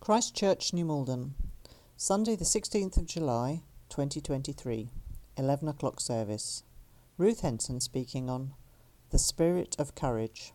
Christ Church, New Malden, Sunday, the 16th of July, 2023, 11 o'clock service. Ruth Henson speaking on The Spirit of Courage.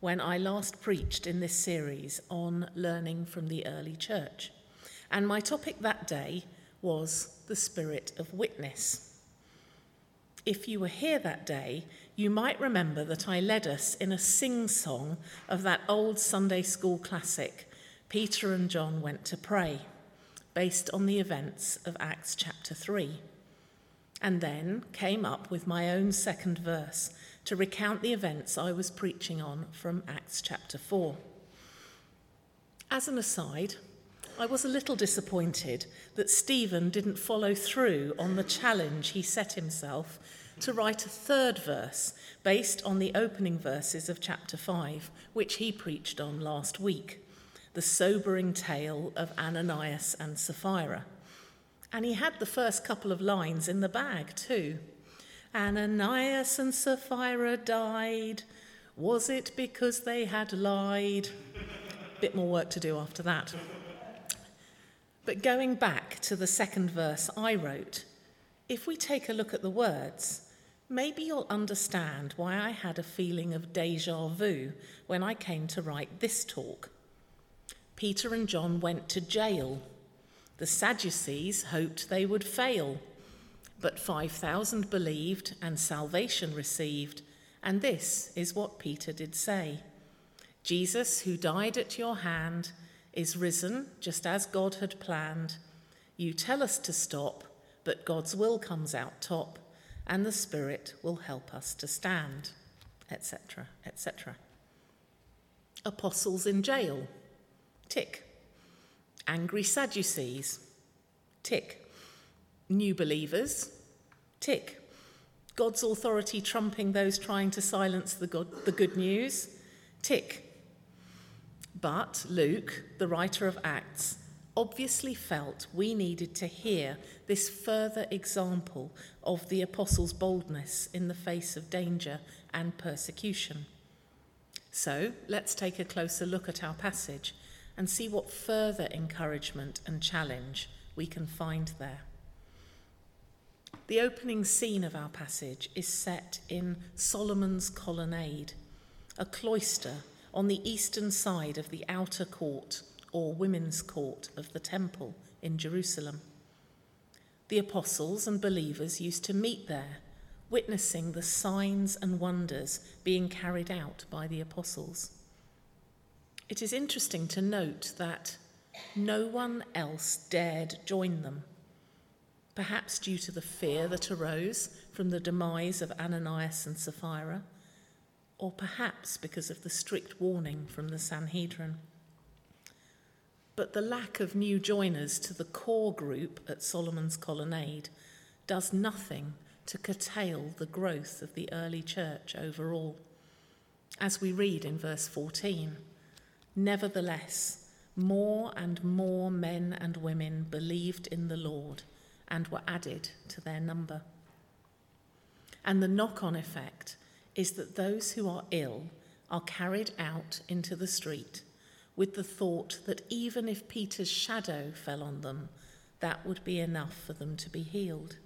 When I last preached in this series on learning from the early church, and my topic that day was the spirit of witness. If you were here that day, you might remember that I led us in a sing song of that old Sunday school classic, Peter and John went to pray, based on the events of Acts chapter 3. And then came up with my own second verse to recount the events I was preaching on from Acts chapter 4. As an aside, I was a little disappointed that Stephen didn't follow through on the challenge he set himself to write a third verse based on the opening verses of chapter 5, which he preached on last week the sobering tale of Ananias and Sapphira. And he had the first couple of lines in the bag too. Ananias and Sapphira died. Was it because they had lied? Bit more work to do after that. But going back to the second verse I wrote, if we take a look at the words, maybe you'll understand why I had a feeling of deja vu when I came to write this talk. Peter and John went to jail. The Sadducees hoped they would fail, but 5,000 believed and salvation received, and this is what Peter did say Jesus, who died at your hand, is risen just as God had planned. You tell us to stop, but God's will comes out top, and the Spirit will help us to stand, etc., etc. Apostles in jail. Tick. Angry Sadducees. Tick. New believers. Tick. God's authority trumping those trying to silence the, God, the good news. Tick. But Luke, the writer of Acts, obviously felt we needed to hear this further example of the apostles' boldness in the face of danger and persecution. So let's take a closer look at our passage and see what further encouragement and challenge we can find there. The opening scene of our passage is set in Solomon's colonnade, a cloister on the eastern side of the outer court or women's court of the temple in Jerusalem. The apostles and believers used to meet there, witnessing the signs and wonders being carried out by the apostles. It is interesting to note that no one else dared join them, perhaps due to the fear that arose from the demise of Ananias and Sapphira, or perhaps because of the strict warning from the Sanhedrin. But the lack of new joiners to the core group at Solomon's Colonnade does nothing to curtail the growth of the early church overall. As we read in verse 14, Nevertheless, more and more men and women believed in the Lord and were added to their number. And the knock on effect is that those who are ill are carried out into the street with the thought that even if Peter's shadow fell on them, that would be enough for them to be healed.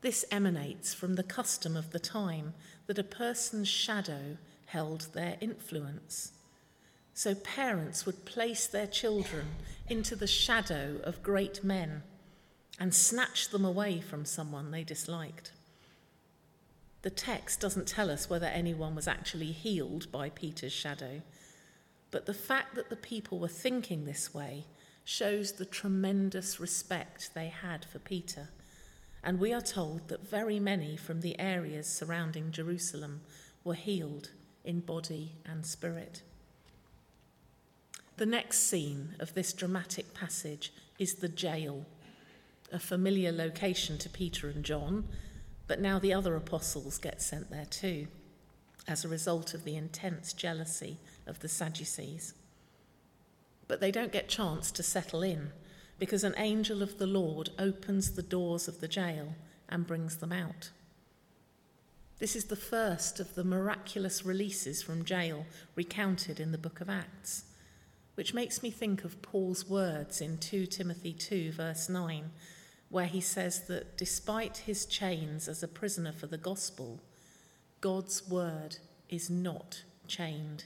This emanates from the custom of the time that a person's shadow held their influence. So parents would place their children into the shadow of great men and snatch them away from someone they disliked. The text doesn't tell us whether anyone was actually healed by Peter's shadow, but the fact that the people were thinking this way shows the tremendous respect they had for Peter. And we are told that very many from the areas surrounding Jerusalem were healed in body and spirit. The next scene of this dramatic passage is the jail, a familiar location to Peter and John, but now the other apostles get sent there too, as a result of the intense jealousy of the Sadducees. But they don't get chance to settle in because an angel of the Lord opens the doors of the jail and brings them out. This is the first of the miraculous releases from jail recounted in the book of Acts which makes me think of Paul's words in 2 Timothy 2, verse 9, where he says that despite his chains as a prisoner for the gospel, God's word is not chained.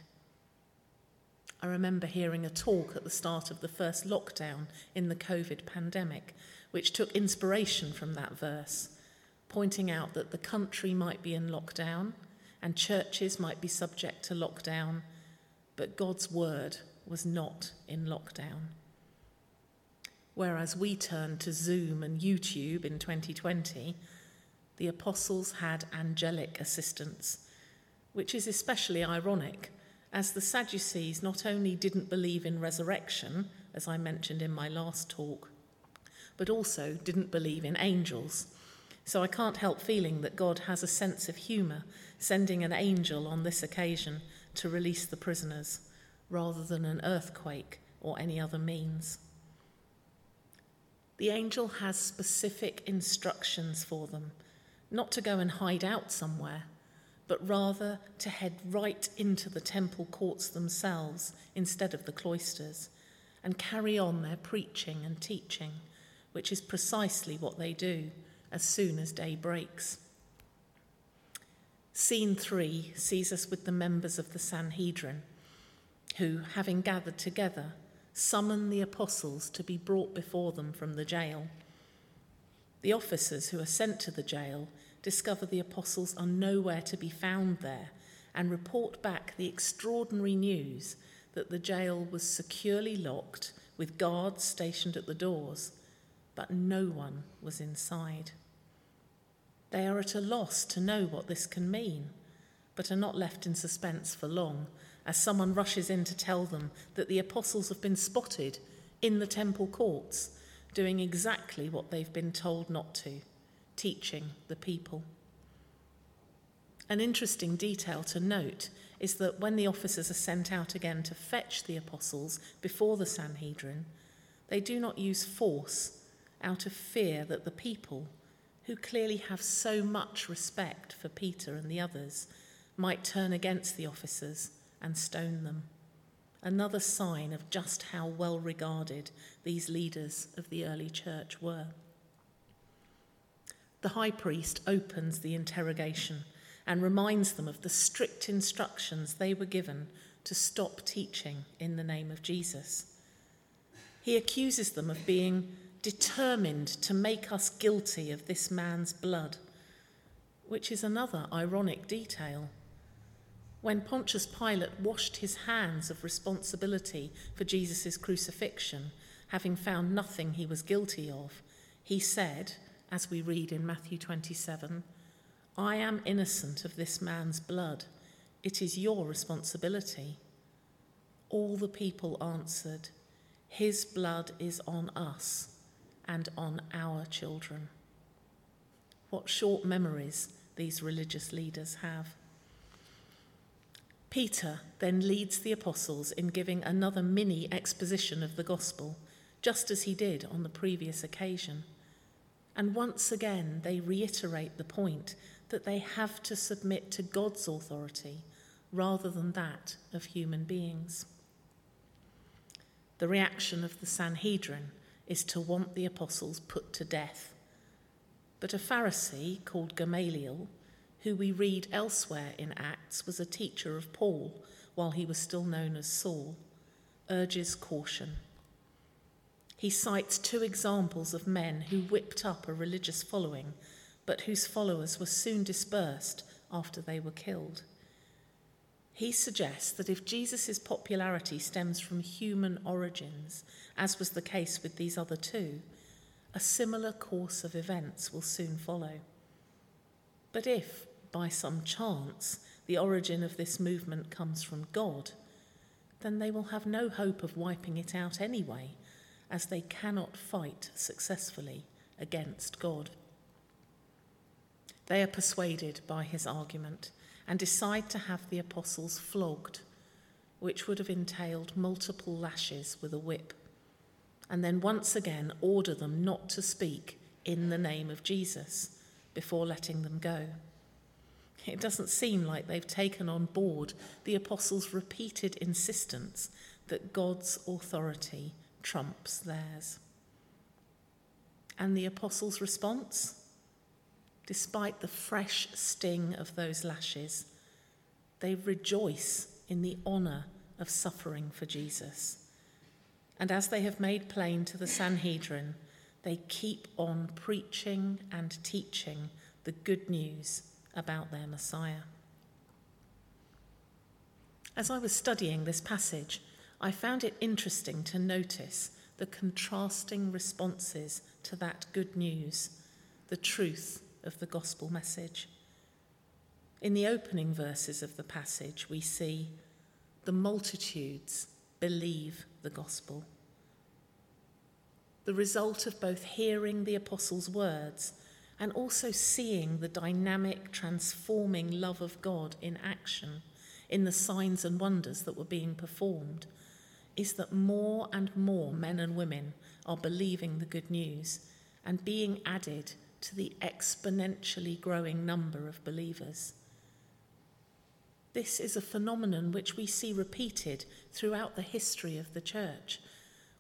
I remember hearing a talk at the start of the first lockdown in the COVID pandemic, which took inspiration from that verse, pointing out that the country might be in lockdown and churches might be subject to lockdown, but God's word was not in lockdown. Whereas we turned to Zoom and YouTube in 2020, the apostles had angelic assistance, which is especially ironic as the Sadducees not only didn't believe in resurrection, as I mentioned in my last talk, but also didn't believe in angels. So I can't help feeling that God has a sense of humour, sending an angel on this occasion to release the prisoners rather than an earthquake or any other means. The angel has specific instructions for them, not to go and hide out somewhere, but rather to head right into the temple courts themselves instead of the cloisters and carry on their preaching and teaching, which is precisely what they do as soon as day breaks. Scene three sees us with the members of the Sanhedrin who, having gathered together, summon the apostles to be brought before them from the jail. The officers who are sent to the jail discover the apostles are nowhere to be found there and report back the extraordinary news that the jail was securely locked with guards stationed at the doors, but no one was inside. They are at a loss to know what this can mean, but are not left in suspense for long as someone rushes in to tell them that the apostles have been spotted in the temple courts doing exactly what they've been told not to, teaching the people. An interesting detail to note is that when the officers are sent out again to fetch the apostles before the Sanhedrin, they do not use force out of fear that the people, who clearly have so much respect for Peter and the others, might turn against the officers and stone them. Another sign of just how well regarded these leaders of the early church were. The high priest opens the interrogation and reminds them of the strict instructions they were given to stop teaching in the name of Jesus. He accuses them of being determined to make us guilty of this man's blood, which is another ironic detail when Pontius Pilate washed his hands of responsibility for Jesus' crucifixion, having found nothing he was guilty of, he said, as we read in Matthew 27, I am innocent of this man's blood. It is your responsibility. All the people answered, His blood is on us and on our children. What short memories these religious leaders have. Peter then leads the apostles in giving another mini exposition of the gospel, just as he did on the previous occasion. And once again, they reiterate the point that they have to submit to God's authority rather than that of human beings. The reaction of the Sanhedrin is to want the apostles put to death. But a Pharisee called Gamaliel who we read elsewhere in Acts was a teacher of Paul while he was still known as Saul, urges caution. He cites two examples of men who whipped up a religious following, but whose followers were soon dispersed after they were killed. He suggests that if Jesus' popularity stems from human origins, as was the case with these other two, a similar course of events will soon follow. But if, by some chance the origin of this movement comes from God, then they will have no hope of wiping it out anyway, as they cannot fight successfully against God. They are persuaded by his argument and decide to have the apostles flogged, which would have entailed multiple lashes with a whip, and then once again order them not to speak in the name of Jesus before letting them go. It doesn't seem like they've taken on board the apostles' repeated insistence that God's authority trumps theirs. And the apostles' response? Despite the fresh sting of those lashes, they rejoice in the honour of suffering for Jesus. And as they have made plain to the Sanhedrin, they keep on preaching and teaching the good news about their Messiah. As I was studying this passage, I found it interesting to notice the contrasting responses to that good news, the truth of the gospel message. In the opening verses of the passage, we see the multitudes believe the gospel. The result of both hearing the apostles' words and also seeing the dynamic, transforming love of God in action in the signs and wonders that were being performed is that more and more men and women are believing the good news and being added to the exponentially growing number of believers. This is a phenomenon which we see repeated throughout the history of the church,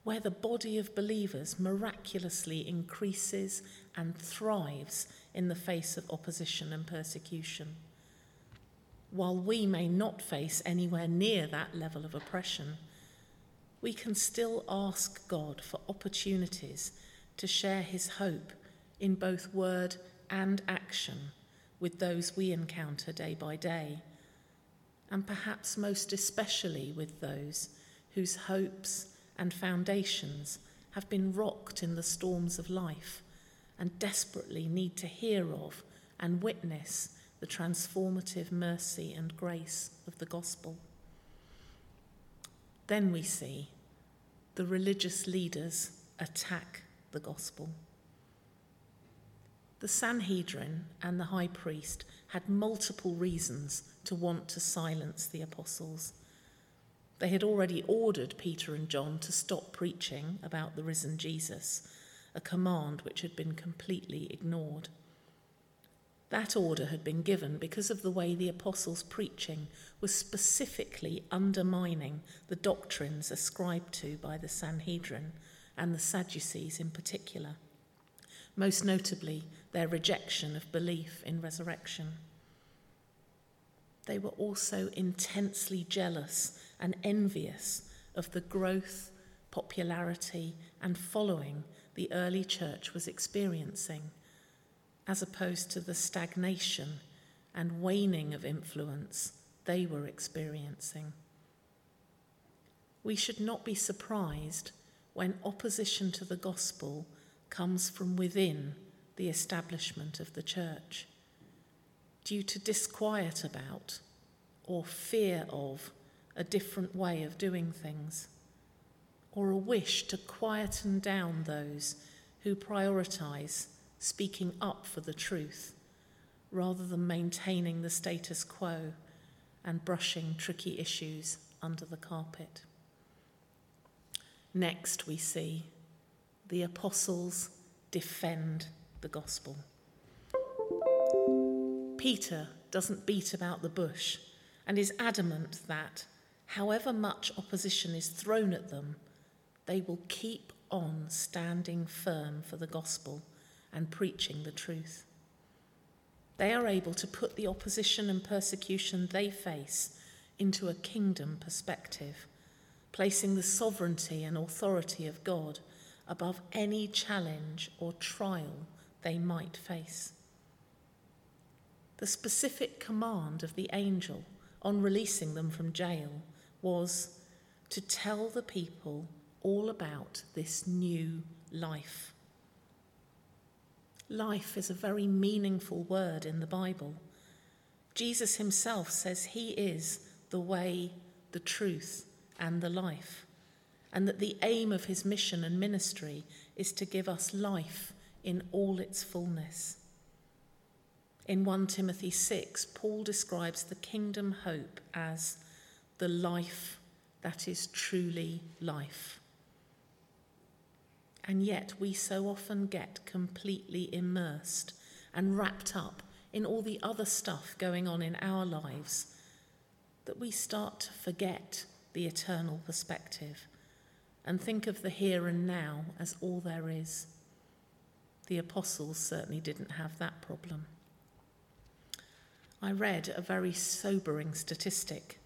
where the body of believers miraculously increases and thrives in the face of opposition and persecution. While we may not face anywhere near that level of oppression, we can still ask God for opportunities to share his hope in both word and action with those we encounter day by day, and perhaps most especially with those whose hopes and foundations have been rocked in the storms of life and desperately need to hear of and witness the transformative mercy and grace of the gospel. Then we see the religious leaders attack the gospel. The Sanhedrin and the high priest had multiple reasons to want to silence the apostles. They had already ordered Peter and John to stop preaching about the risen Jesus, a command which had been completely ignored. That order had been given because of the way the apostles' preaching was specifically undermining the doctrines ascribed to by the Sanhedrin and the Sadducees in particular, most notably their rejection of belief in resurrection. They were also intensely jealous and envious of the growth, popularity, and following the early church was experiencing as opposed to the stagnation and waning of influence they were experiencing. We should not be surprised when opposition to the gospel comes from within the establishment of the church, due to disquiet about or fear of a different way of doing things, or a wish to quieten down those who prioritize speaking up for the truth rather than maintaining the status quo and brushing tricky issues under the carpet. Next, we see the apostles defend the gospel. Peter doesn't beat about the bush and is adamant that, however much opposition is thrown at them, they will keep on standing firm for the gospel and preaching the truth. They are able to put the opposition and persecution they face into a kingdom perspective, placing the sovereignty and authority of God above any challenge or trial they might face. The specific command of the angel on releasing them from jail was to tell the people all about this new life. Life is a very meaningful word in the Bible. Jesus himself says he is the way, the truth, and the life, and that the aim of his mission and ministry is to give us life in all its fullness. In 1 Timothy 6, Paul describes the kingdom hope as the life that is truly life. And yet we so often get completely immersed and wrapped up in all the other stuff going on in our lives that we start to forget the eternal perspective and think of the here and now as all there is. The apostles certainly didn't have that problem. I read a very sobering statistic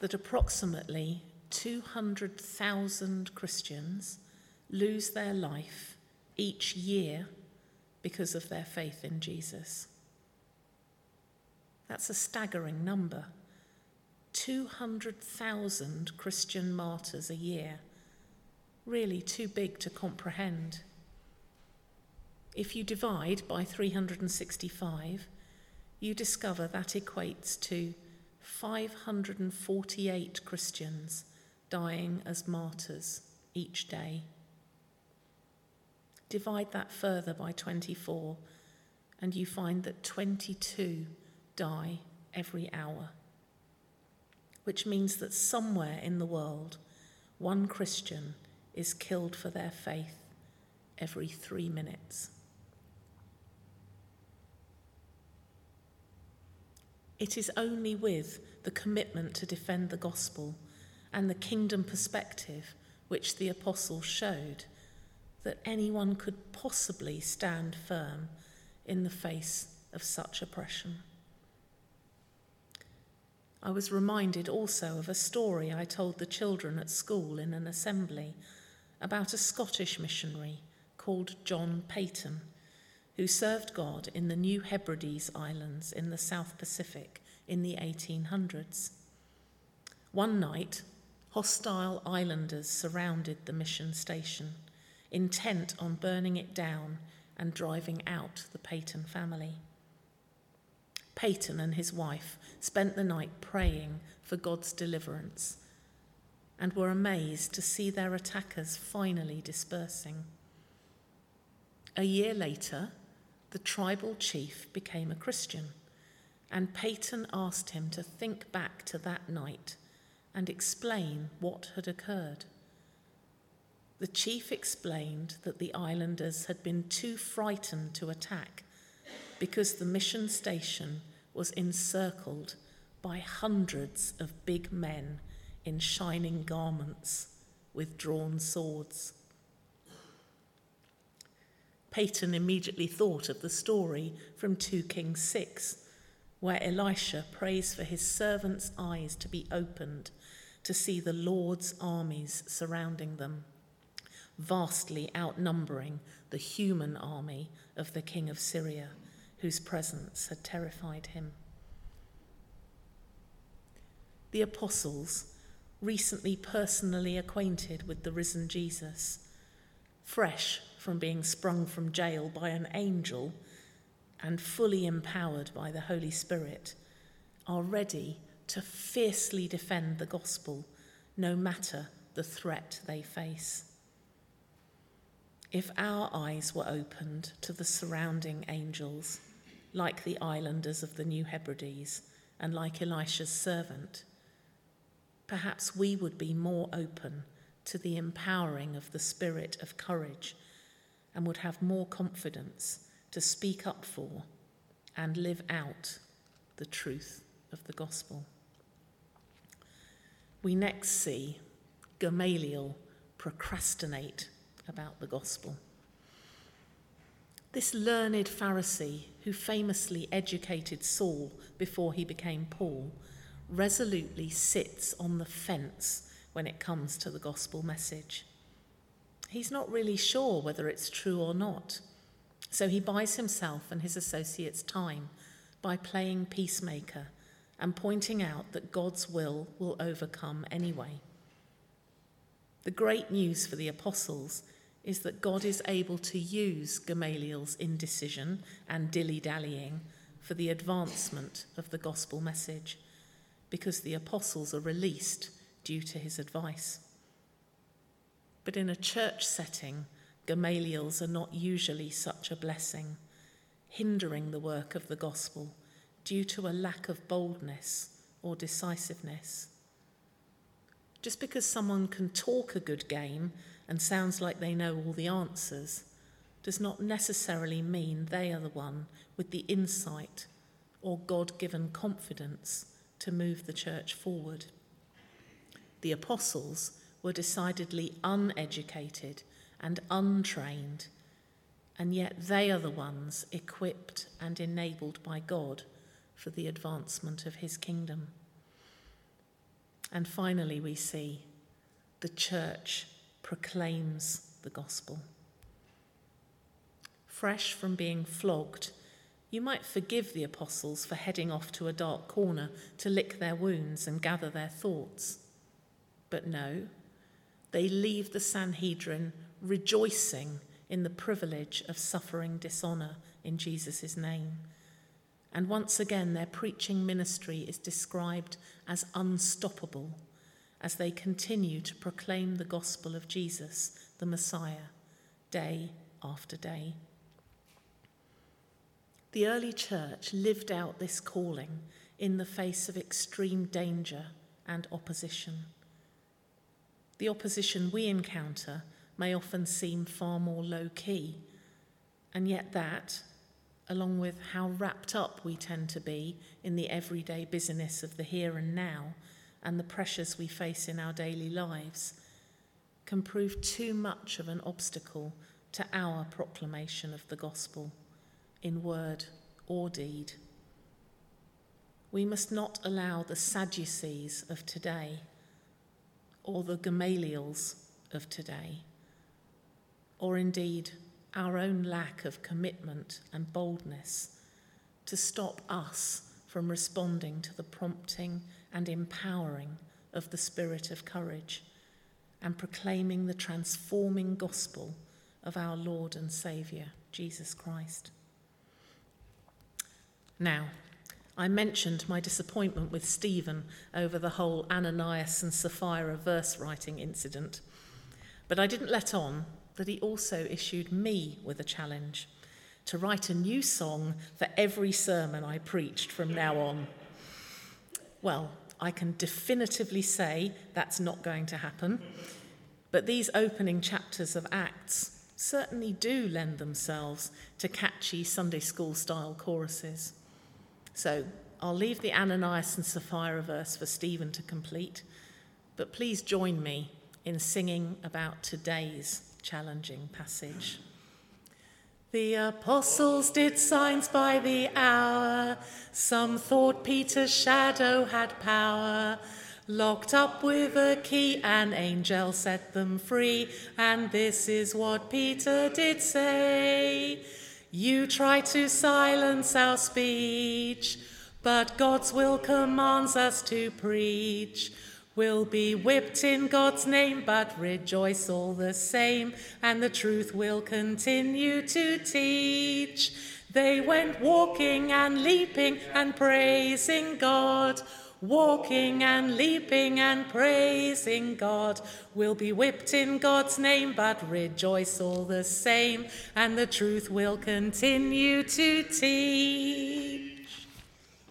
that approximately 200,000 Christians lose their life each year because of their faith in Jesus. That's a staggering number. 200,000 Christian martyrs a year. Really too big to comprehend. If you divide by 365, you discover that equates to 548 Christians dying as martyrs each day. Divide that further by 24, and you find that 22 die every hour, which means that somewhere in the world, one Christian is killed for their faith every three minutes. It is only with the commitment to defend the gospel and the kingdom perspective which the apostles showed that anyone could possibly stand firm in the face of such oppression. I was reminded also of a story I told the children at school in an assembly about a Scottish missionary called John Paton who served God in the New Hebrides Islands in the South Pacific in the 1800s. One night, hostile islanders surrounded the mission station, intent on burning it down and driving out the Paton family. Paton and his wife spent the night praying for God's deliverance and were amazed to see their attackers finally dispersing. A year later, the tribal chief became a Christian, and Paton asked him to think back to that night and explain what had occurred. The chief explained that the islanders had been too frightened to attack because the mission station was encircled by hundreds of big men in shining garments with drawn swords. Paton immediately thought of the story from 2 Kings 6, where Elisha prays for his servant's eyes to be opened to see the Lord's armies surrounding them, vastly outnumbering the human army of the king of Syria, whose presence had terrified him. The apostles, recently personally acquainted with the risen Jesus, fresh from being sprung from jail by an angel and fully empowered by the Holy Spirit, are ready to fiercely defend the gospel no matter the threat they face. If our eyes were opened to the surrounding angels, like the islanders of the New Hebrides and like Elisha's servant, perhaps we would be more open to the empowering of the spirit of courage and would have more confidence to speak up for and live out the truth of the gospel. We next see Gamaliel procrastinate about the gospel. This learned Pharisee, who famously educated Saul before he became Paul, resolutely sits on the fence when it comes to the gospel message he's not really sure whether it's true or not. So he buys himself and his associates time by playing peacemaker and pointing out that God's will will overcome anyway. The great news for the apostles is that God is able to use Gamaliel's indecision and dilly dallying for the advancement of the gospel message because the apostles are released due to his advice. But in a church setting, Gamaliels are not usually such a blessing, hindering the work of the gospel due to a lack of boldness or decisiveness. Just because someone can talk a good game and sounds like they know all the answers does not necessarily mean they are the one with the insight or God given confidence to move the church forward. the apostles, were decidedly uneducated and untrained, and yet they are the ones equipped and enabled by God for the advancement of his kingdom. And finally, we see the church proclaims the gospel. Fresh from being flogged, you might forgive the apostles for heading off to a dark corner to lick their wounds and gather their thoughts. But no, they leave the Sanhedrin rejoicing in the privilege of suffering dishonour in Jesus' name. And once again, their preaching ministry is described as unstoppable as they continue to proclaim the gospel of Jesus, the Messiah, day after day. The early church lived out this calling in the face of extreme danger and opposition. The opposition we encounter may often seem far more low key, and yet that, along with how wrapped up we tend to be in the everyday busyness of the here and now and the pressures we face in our daily lives, can prove too much of an obstacle to our proclamation of the gospel in word or deed. We must not allow the Sadducees of today or the Gamaliels of today, or indeed our own lack of commitment and boldness to stop us from responding to the prompting and empowering of the spirit of courage and proclaiming the transforming gospel of our Lord and Saviour, Jesus Christ. Now, I mentioned my disappointment with Stephen over the whole Ananias and Sapphira verse writing incident, but I didn't let on that he also issued me with a challenge to write a new song for every sermon I preached from now on. Well, I can definitively say that's not going to happen, but these opening chapters of Acts certainly do lend themselves to catchy Sunday school style choruses. So I'll leave the Ananias and Sapphira verse for Stephen to complete, but please join me in singing about today's challenging passage. The apostles did signs by the hour. Some thought Peter's shadow had power. Locked up with a key, an angel set them free. And this is what Peter did say You try to silence our speech, but God's will commands us to preach will be whipped in God's name, but rejoice all the same, and the truth will continue to teach. They went walking and leaping and praising God. Walking and leaping and praising God We'll be whipped in God's name, but rejoice all the same, and the truth will continue to teach.